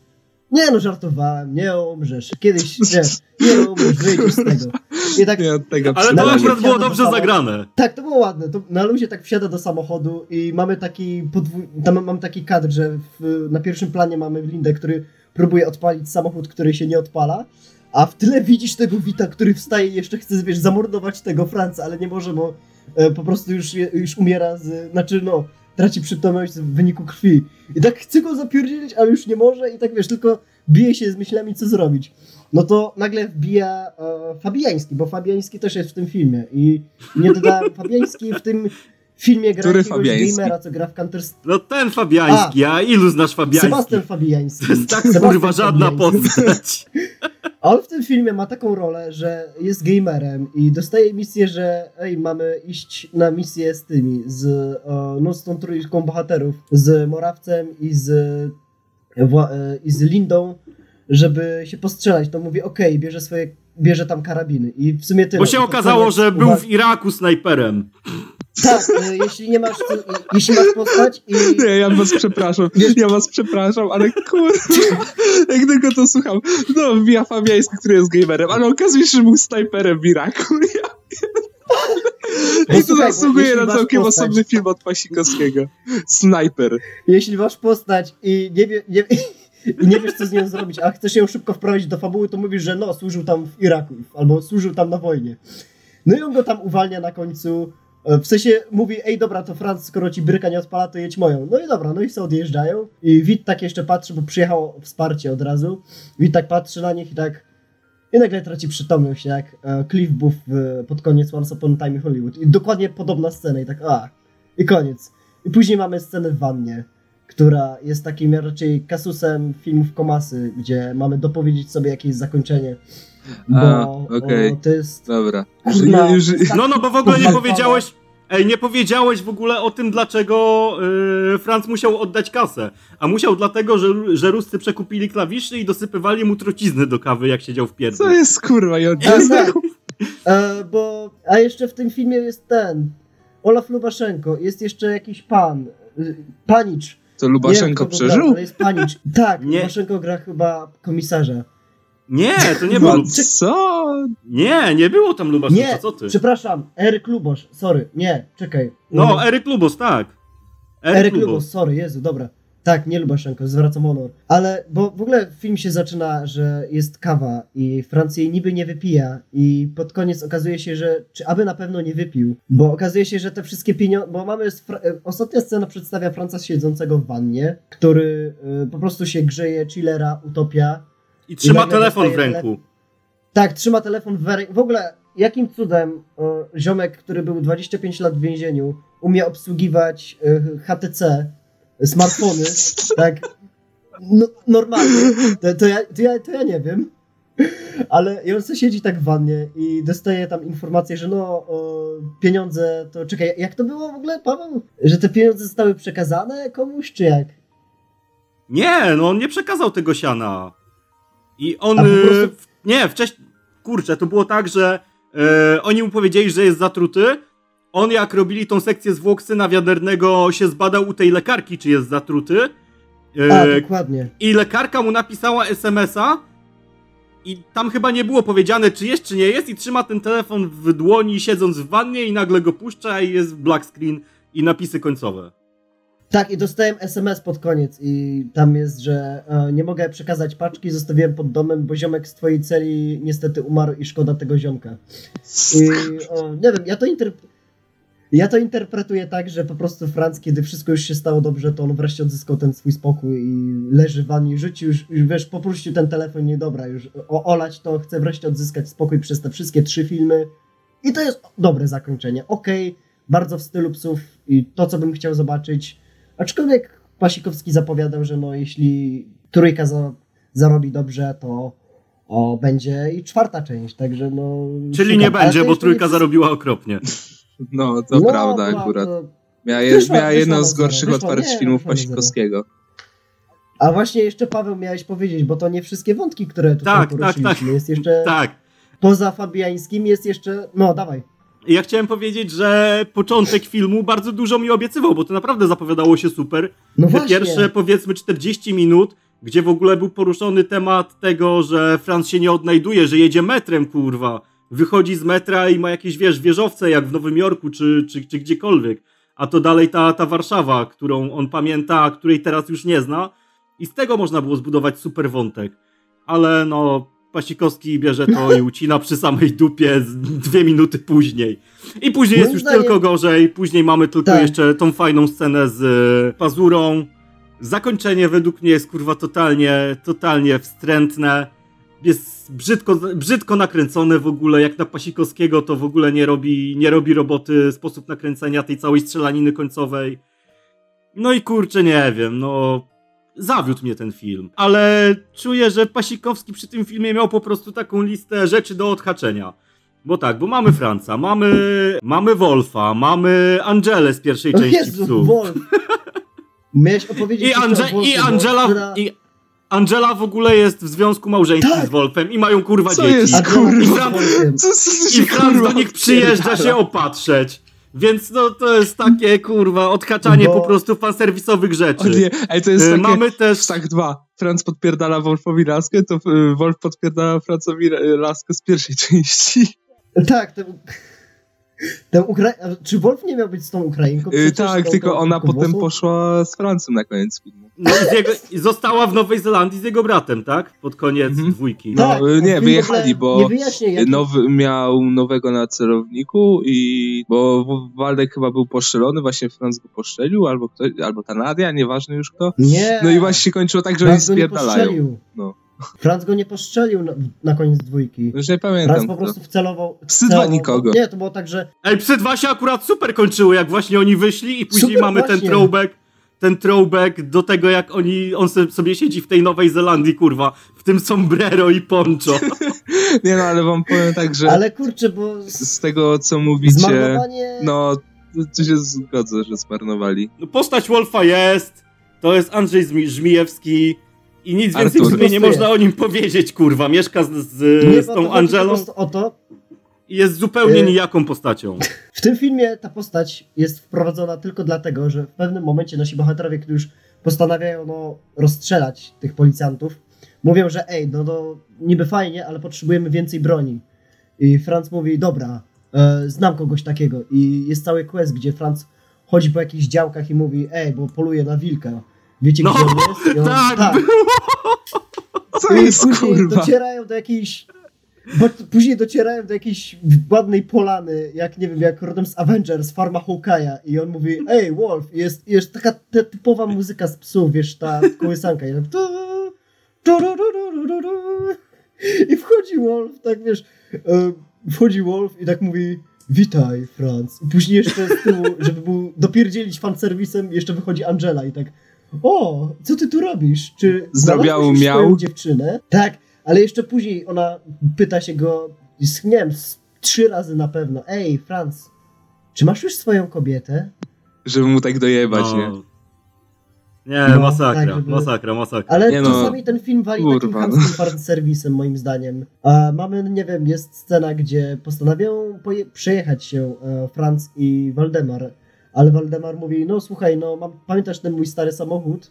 Nie no, żartowałem, nie umrzesz. Kiedyś, nie, nie umrzesz, wyjdziesz z tego. I tak, Nie, od tego Ale to akurat było dobrze do zagrane. tak, to było ładne. To na luzie tak wsiada do samochodu i mamy taki podwój... Tam mam taki kadr, że w, na pierwszym planie mamy Lindę, który próbuje odpalić samochód, który się nie odpala, a w tyle widzisz tego Wita, który wstaje i jeszcze chce, wiesz, zamordować tego Franca, ale nie może, bo e, po prostu już, już umiera z... Znaczy, no, traci przytomność w wyniku krwi. I tak chce go zapierdzielić, ale już nie może i tak, wiesz, tylko bije się z myślami, co zrobić. No to nagle wbija e, Fabiański, bo Fabiański też jest w tym filmie i nie dodałem, Fabiański w tym filmie gra Który jakiegoś Fabiański? gamera, co gra w Counter No ten Fabiański, a, ilu znasz Fabiański? Sebastian Fabiański. To jest tak Sebastian kurwa żadna Fabiański. postać. A on w tym filmie ma taką rolę, że jest gamerem i dostaje misję, że ej, mamy iść na misję z tymi, z, e, no, trójką bohaterów, z Morawcem i z, e, i z Lindą, żeby się postrzelać. To mówi, okej, bierze swoje, bierze tam karabiny i w sumie tyle. Bo się okazało, że był w Iraku snajperem. Tak, e, jeśli nie masz, jeśli masz postać i... Nie, ja was przepraszam, ja was przepraszam, ale kurwa, jak tylko to słucham, no wbija Fabiański, który jest gamerem, ale okazuje się, że był snajperem w Iraku, ja I to zasługuje na całkiem postać- osobny film od Pasikowskiego. Snajper. Jeśli masz postać i nie, wie, nie, i nie wiesz, co z nią zrobić, a chcesz ją szybko wprowadzić do fabuły, to mówisz, że no, służył tam w Iraku albo służył tam na wojnie. No i on go tam uwalnia na końcu. E, W sensie mówi, ej dobra, to Franc, skoro ci bryka nie odpala, to jedź moją. No i dobra, no i sobie odjeżdżają. I Wit tak jeszcze patrzy, bo przyjechało wsparcie od razu. Wit tak patrzy na nich i tak... I nagle traci przytomność, jak e, Cliff Booth pod koniec Once Upon a Time Hollywood. I dokładnie podobna scena i tak, a, i koniec. I później mamy scenę w wannie. która jest takim raczej kasusem filmów komasy, gdzie mamy dopowiedzieć sobie jakieś zakończenie. Bo A, okej. o, to jest... Dobra. Kurna, Już, No, no, bo w ogóle nie powiedziałeś, ej, nie powiedziałeś w ogóle o tym, dlaczego yy, Franz musiał oddać kasę. A musiał dlatego, że, że Ruscy przekupili klawisze i dosypywali mu trucizny do kawy, jak siedział w co pierdol. jest kurwa, ja A, tak. E, bo, a jeszcze w tym filmie jest ten, Olaf Lubaszenko, jest jeszcze jakiś pan, y, panicz. To Lubaszenko przeżył? ale jest panicz. Tak, Nie. Lubaszenko gra chyba komisarza. Nie, to nie był. No co? Nie, nie było tam Lubaszenko, Nie, co ty? przepraszam, Eryk Lubosz, sorry, nie, czekaj. No, Eryk Lubos, tak. Eryk Lubos, sorry, Jezu, dobra. Tak, nie Lubaszenko, zwracam honor. Ale, bo w ogóle film się zaczyna, że jest kawa i Franc jej niby nie wypija i pod koniec okazuje się, że, czy aby na pewno nie wypił, bo okazuje się, że te wszystkie pieniądze, bo mamy, e, ostatnia scena przedstawia Franca siedzącego w wannie, który y, po prostu się grzeje, chillera, utopia. I trzyma nagle telefon w ręku. Tak, trzyma telefon w ręku. W ogóle, jakim cudem o, ziomek, który był 25 lat w więzieniu, umie obsługiwać y, HTC, smartfony, tak no, normalnie, to, to, ja, to, ja, to ja nie wiem. Ale i on sobie siedzi tak w wannie i dostaje tam informację, że no o, pieniądze to... Czekaj, jak to było w ogóle, Paweł? Że te pieniądze zostały przekazane komuś, czy jak? Nie, no on nie przekazał tego siana. I on. Y, prostu- Nie, wcześniej. Kurczę, to było tak, że y, oni mu powiedzieli, że jest zatruty. On, jak robili tą sekcję zwłok syna wiadernego, się zbadał u tej lekarki, czy jest zatruty. Y, A, dokładnie. I lekarka mu napisała SMS-a. I tam chyba nie było powiedziane, czy jest, czy nie jest. I trzyma ten telefon w dłoni, siedząc w wannie, i nagle go puszcza, i jest black screen i napisy końcowe. Tak, i dostałem SMS pod koniec i tam jest, że e, nie mogę przekazać paczki, zostawiłem pod domem, bo ziomek z twojej celi niestety umarł i szkoda tego ziomka. I o, nie wiem, ja to interp- ja to interpretuję tak, że po prostu Franc, kiedy wszystko już się stało dobrze, to on wreszcie odzyskał ten swój spokój i leży w wannie, rzuci już, już wiesz, popuścił ten telefon, nie dobra, już o, olać to, chce wreszcie odzyskać spokój przez te wszystkie trzy filmy i to jest dobre zakończenie. Okej, bardzo w stylu psów i to, co bym chciał zobaczyć, aczkolwiek Pasikowski zapowiadał, że no jeśli trójka za, zarobi dobrze, to o, będzie i czwarta część, także no... Czyli szukam. nie będzie, bo trójka nie- zarobiła okropnie. No, to No, prawda była akurat. to- Miała, Wyszła- miała wyszła na z gorszych wyszła, otwarć nie, filmów. Pasikowskiego. A właśnie jeszcze Paweł miałeś powiedzieć, bo to nie wszystkie wątki, które tutaj Tak, tak, poruszyliśmy. tak. Jest jeszcze, Tak. poza Fabiańskim jest jeszcze, no dawaj. Ja chciałem powiedzieć, że początek filmu bardzo dużo mi obiecywał, bo to naprawdę zapowiadało się super. No Te właśnie. pierwsze powiedzmy 40 minut, gdzie w ogóle był poruszony temat tego, że Franz się nie odnajduje, że jedzie metrem, kurwa. Wychodzi z metra i ma jakieś, wiesz, wieżowce jak w Nowym Jorku czy, czy, czy gdziekolwiek. A to dalej ta, ta Warszawa, którą on pamięta, a której teraz już nie zna. I z tego można było zbudować super wątek. Ale no, Pasikowski bierze to i ucina przy samej dupie dwie minuty później. I później jest już zdaniem- tylko gorzej. Później mamy tylko Tak. jeszcze tą fajną scenę z e, Pazurą. Zakończenie według mnie jest kurwa totalnie, totalnie wstrętne. Jest brzydko, brzydko nakręcone w ogóle, jak na Pasikowskiego to w ogóle nie robi, nie robi roboty sposób nakręcenia tej całej strzelaniny końcowej. No i kurczę, nie wiem, no zawiódł mnie ten film. Ale czuję, że Pasikowski przy tym filmie miał po prostu taką listę rzeczy do odhaczenia. Bo tak, bo mamy Franca, mamy, mamy Wolfa, mamy Angelę z pierwszej O części Jezu, psów. Wolf. Miałeś opowiedzieć I, Ange Wolfie, i bo Angela, która- i Angela w ogóle jest w związku małżeńskim Tak. z Wolfem i mają kurwa Co dzieci. jest, kurwa? z Fran- Wolfiem. Co, I Franz kurwa, do nich przyjeżdża się opatrzeć. Więc no to jest takie kurwa odhaczanie Bo- po prostu fanserwisowych rzeczy. O nie, ej, to jest Y, takie... Mamy też tak dwa. Franz podpierdala Wolfowi laskę, to y, Wolf podpierdala Francowi laskę z pierwszej części. Tak, ten, ten Ukra... Czy Wolf nie miał być z tą Ukrainką? Y, Przecież tak, tą- tylko tą ona potem krótkowłosą? poszła z Francem na koniec filmu. no, z jego, została w Nowej Zelandii z jego bratem, tak? Pod koniec Mhm. dwójki. No, Tak, y, nie, ogóle wyjechali, bo Nie. Nowy, miał nowego na celowniku i bo Waldek chyba był poszczelony, właśnie Franz go poszczelił, albo ktoś, albo ta Nadia, nieważne już kto. Nie. No i właśnie się kończyło tak, że oni spierdalają. No. Franz go nie postrzelił na, na koniec dwójki. Już nie Franz pamiętam. po kto. prostu wcelował... Psy dwa nikogo. Nie, to było tak, że Ej, psy dwa się akurat super kończyły, jak właśnie oni wyszli i później Super, mamy ten właśnie. throwback. ten throwback do tego, jak oni, on sobie siedzi w tej Nowej Zelandii, kurwa, w tym sombrero i poncho. Nie no, ale wam powiem tak, że... Ale kurczę, bo... Z, z tego, co mówicie... Zmarnowanie... No, tu się zgodzę, że zmarnowali. No, postać Wolfa jest, to jest Andrzej Żmijewski i nic Artur. więcej w sumie nie można o nim powiedzieć, kurwa. Mieszka z, z, nie, z tą Angelą. o to, i jest zupełnie y, nijaką postacią. W tym filmie ta postać jest wprowadzona tylko dlatego, że w pewnym momencie nasi bohaterowie, którzy już postanawiają no, rozstrzelać tych policjantów, mówią, że ej, no, no niby fajnie, ale potrzebujemy więcej broni. I Franz mówi, dobra, e, znam kogoś takiego. I jest cały quest, gdzie Franz chodzi po jakichś działkach i mówi, ej, bo poluje na wilka. Wiecie, no, gdzie on jest? I on, tak, tak. Co I jest, kurwa? docierają do jakiejś bo później docierają do jakiejś ładnej polany, jak nie wiem, jak rodem z Avengers, farma Hawkeye'a i on mówi, ej, Wolf, jest, jest taka ta typowa muzyka z psów, wiesz, ta kołysanka i, i wchodzi Wolf, tak wiesz, wchodzi Wolf i tak mówi, witaj, Franz. I później jeszcze z tyłu, żeby był dopierdzielić fanserwisem, jeszcze wychodzi Angela i tak, o, co ty tu robisz? Czy Zdrabiał miał dziewczynę? Tak, ale jeszcze później ona pyta się go, nie wiem, trzy razy na pewno, ej, Franz, czy masz już swoją kobietę? Żeby mu tak dojebać, no. nie? Nie, no, masakra, tak, żeby... masakra, masakra. Ale nie czasami no, ten film wali kurwa, takim chamskim serwisem, moim zdaniem. A mamy, nie wiem, jest scena, gdzie postanawiają przejechać się e, Franz i Waldemar, ale Waldemar mówi, no słuchaj, no mam, pamiętasz ten mój stary samochód?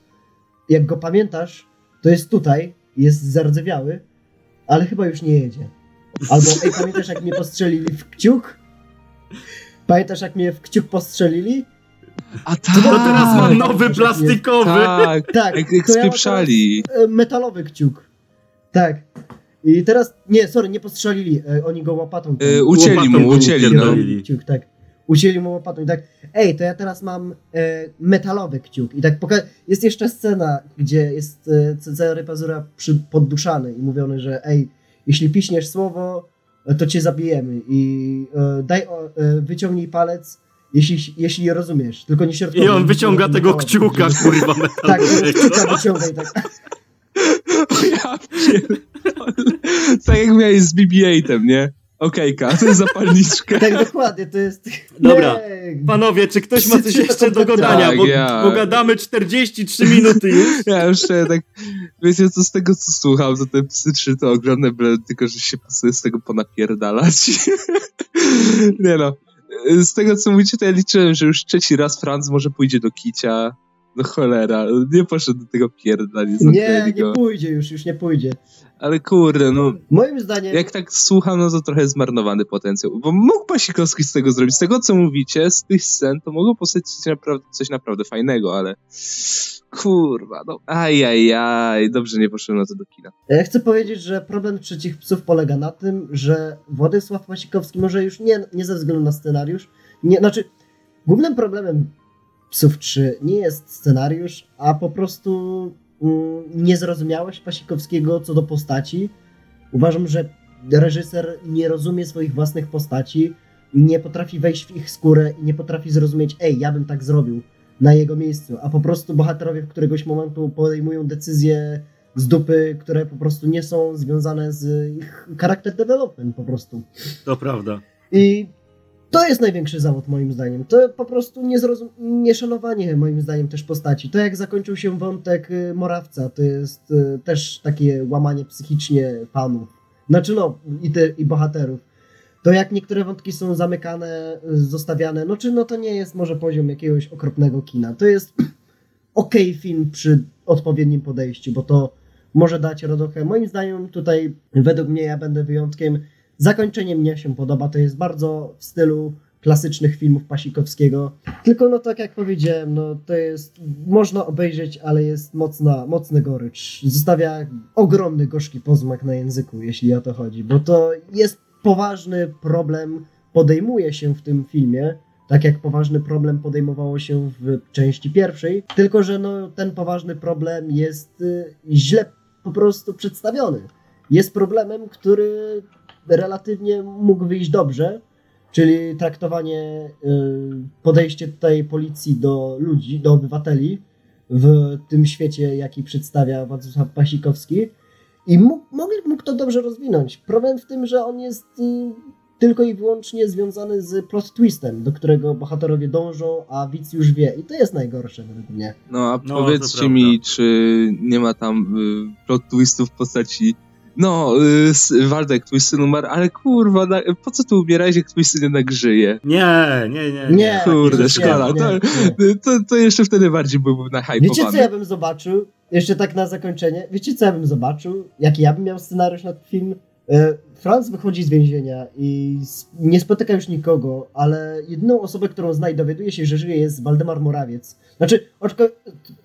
Jak go pamiętasz, to jest tutaj, jest zardzewiały, ale chyba już nie jedzie. Albo, ej, pamiętasz jak mnie postrzelili w kciuk? Pamiętasz jak mnie w kciuk postrzelili? A tak! To teraz mam nowy plastikowy! Tak, tak jak, jak spieprzali. Ja metalowy kciuk. Tak. I teraz, nie, sorry, nie postrzelili, e, oni go łopatą. Yy, ucięli mu, ucięli, no. Kciuk, tak. Ucięli mu łopatą i tak, ej, to ja teraz mam e, metalowy kciuk. I tak poka- jest jeszcze scena, gdzie jest e, Cezary Pazura przy, podduszany i mówiony, że ej, jeśli piśniesz słowo, to cię zabijemy i e, daj, o, e, wyciągnij palec, jeśli, jeśli rozumiesz, tylko nie środkowy. I on wyciąga tego kciuka, kurwa, Tak, kciuka wyciąga i tak. O ja Tak jak miałeś z BB-8, nie? Okejka, to jest zapalniczka. tak, dokładnie, to jest... Dobra, panowie, czy ktoś ma coś jeszcze do gadania? Tak, bo, ja. bo gadamy 43 minuty już. Ja już tak, wiecie co, z tego co słucham, to te psy trzy to ogromne byle, tylko że się pasuje z tego ponapierdalać. Nie no, z tego co mówicie, to ja liczyłem, że już trzeci raz Franz może pójdzie do kicia. No cholera, nie poszedł do tego pierdla. Nie, nie pójdzie już, już nie pójdzie. Ale kurde, no. Moim zdaniem. Jak tak słucham, no to trochę zmarnowany potencjał. Bo mógł Pasikowski z tego zrobić. Z tego, co mówicie, z tych scen, to mogło powstać coś naprawdę, coś naprawdę fajnego, ale. Kurwa, no. Ajajaj, dobrze nie poszłem na to do kina. Ja chcę powiedzieć, że problem trzecich psów polega na tym, że Władysław Pasikowski może już nie, nie ze względu na scenariusz. Nie, znaczy, głównym problemem Psów 3 nie jest scenariusz, a po prostu niezrozumiałość Pasikowskiego co do postaci. Uważam, że reżyser nie rozumie swoich własnych postaci, nie potrafi wejść w ich skórę i nie potrafi zrozumieć, ej, ja bym tak zrobił na jego miejscu, a po prostu bohaterowie w któregoś momentu podejmują decyzje z dupy, które po prostu nie są związane z ich charakter development po prostu. To prawda. I to jest największy zawód moim zdaniem. To po prostu niezrozum- nieszanowanie moim zdaniem też postaci. To jak zakończył się wątek y, Morawca, to jest y, też takie łamanie psychicznie fanów. Znaczy no, i, te, i bohaterów. To jak niektóre wątki są zamykane, y, zostawiane, no czy no to nie jest może poziom jakiegoś okropnego kina. To jest ok film przy odpowiednim podejściu, bo to może dać radochę. Moim zdaniem tutaj, według mnie, ja będę wyjątkiem, Zakończenie mnie się podoba, to jest bardzo w stylu klasycznych filmów Pasikowskiego. Tylko no tak jak powiedziałem, no to jest, można obejrzeć, ale jest mocna, mocny gorycz. Zostawia ogromny gorzki pozmak na języku, jeśli o to chodzi, bo to jest poważny problem, podejmuje się w tym filmie, tak jak poważny problem podejmowało się w części pierwszej, tylko że no, ten poważny problem jest y, źle po prostu przedstawiony. Jest problemem, który relatywnie mógł wyjść dobrze, czyli traktowanie, y, podejście tutaj policji do ludzi, do obywateli, w tym świecie, jaki przedstawia Władysław Pasikowski. I mógł, mógł, to dobrze rozwinąć. Problem w tym, że on jest y, tylko i wyłącznie związany z plot twistem, do którego bohaterowie dążą, a widz już wie. I to jest najgorsze według mnie. No a No, powiedzcie prawda. mi, czy nie ma tam y, plot twistów w postaci no, y, Waldek, twój syn umarł, ale kurwa, na, po co tu umierałeś, jak twój syn jednak żyje? Nie, nie, nie. Nie, Kurde, nie, szkoda, nie, to- nie. Y, To, to jeszcze wtedy bardziej byłbym nahypowany. Wiecie, co ja bym zobaczył? Jeszcze tak na zakończenie. Wiecie, co ja bym zobaczył? Jaki ja bym miał scenariusz na film? E, Franz wychodzi z więzienia i nie spotyka już nikogo, ale jedyną osobę, którą zna i dowiaduje się, że żyje jest Waldemar Morawiec. Znaczy, oczko,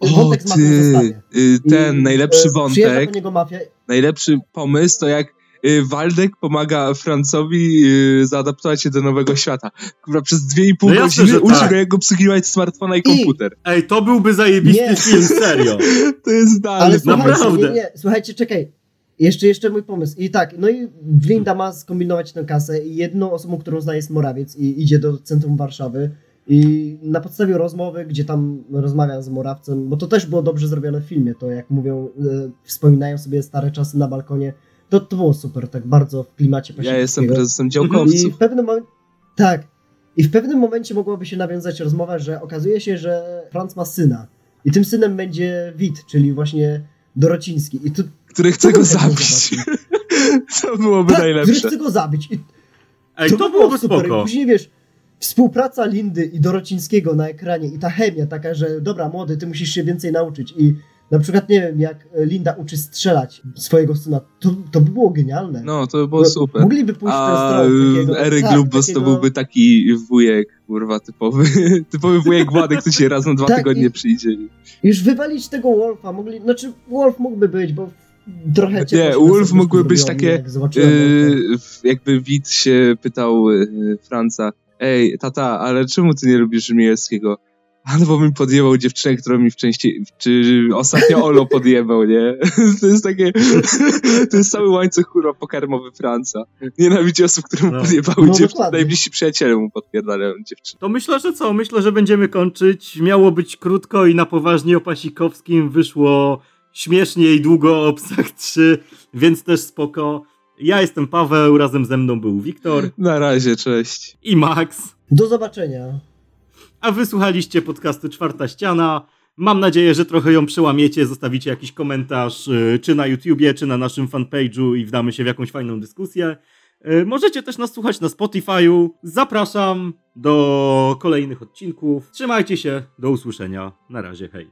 O wątek z mafią ty, zostawię. y, ten I, najlepszy wątek, po niego mafia. najlepszy pomysł to jak y, Waldek pomaga Francowi y, zaadaptować się do nowego świata. Kurwa, przez dwie i pół No godziny uczy tak. go jak go obsługiwać smartfona i I- komputer. Ej, to byłby zajebisty Nie. film, serio. To jest dalej. Ale słuchajcie, naprawdę. nie, nie, słuchajcie, czekaj. Jeszcze, jeszcze mój pomysł. I tak, no i Linda ma skombinować tę kasę i jedną osobą, którą zna jest Morawiec i idzie do centrum Warszawy i na podstawie rozmowy, gdzie tam rozmawia z Morawcem, bo to też było dobrze zrobione w filmie, to jak mówią, e, wspominają sobie stare czasy na balkonie, to, to było super, tak bardzo w klimacie Ja jestem prezesem I działkowców. w pewnym momencie. Tak. I w pewnym momencie mogłaby się nawiązać rozmowa, że okazuje się, że Franz ma syna. I tym synem będzie Wit, czyli właśnie Dorociński. I tu który chce go zabić. To byłoby tak, który najlepsze. chce go zabić. I Ej, to, to by było byłoby super. I spoko. później wiesz, współpraca Lindy i Dorocińskiego na ekranie i ta chemia taka, że dobra, młody, ty musisz się więcej nauczyć. I na przykład, nie wiem, jak Linda uczy strzelać swojego syna, to, to by było genialne. No, to by było super. Mogliby pójść w tę A stronę takiego... Eryk tak, Lubos to takiego- byłby taki wujek, kurwa, typowy. typowy wujek Władek, który się raz na dwa Tak, tygodnie przyjdzie. Już wywalić tego Wolfa mogli, znaczy Wolf mógłby być, bo trochę ciepło Nie, Wolf mógłby być takie, jak. Yy, jakby Wit się pytał yy, Franca, ej, tata, ale czemu ty nie lubisz Żmijewskiego? A no bo mi podjebał dziewczynę, którą mi w części, czy ostatnio Olo podjebał, nie? To jest takie, to jest cały łańcuch kurwa pokarmowy Franca. Nienawidzi osób, które mu No. podjebały No, dziewczyny. dokładnie. Najbliżsi przyjaciele mu podpierdalają dziewczyny. To myślę, że co? Myślę, że będziemy kończyć. Miało być krótko i na poważnie o Pasikowskim wyszło śmiesznie i długo o Psach 3, więc też spoko. Ja jestem Paweł, razem ze mną był Wiktor Na razie, cześć. i Max. Do zobaczenia. A wysłuchaliście podcastu Czwarta Ściana. Mam nadzieję, że trochę ją przełamiecie, zostawicie jakiś komentarz, y, czy na YouTubie, czy na naszym fanpage'u i wdamy się w jakąś fajną dyskusję. Y, Możecie też nas słuchać na Spotify'u. Zapraszam do kolejnych odcinków. Trzymajcie się, do usłyszenia. Na razie, hej.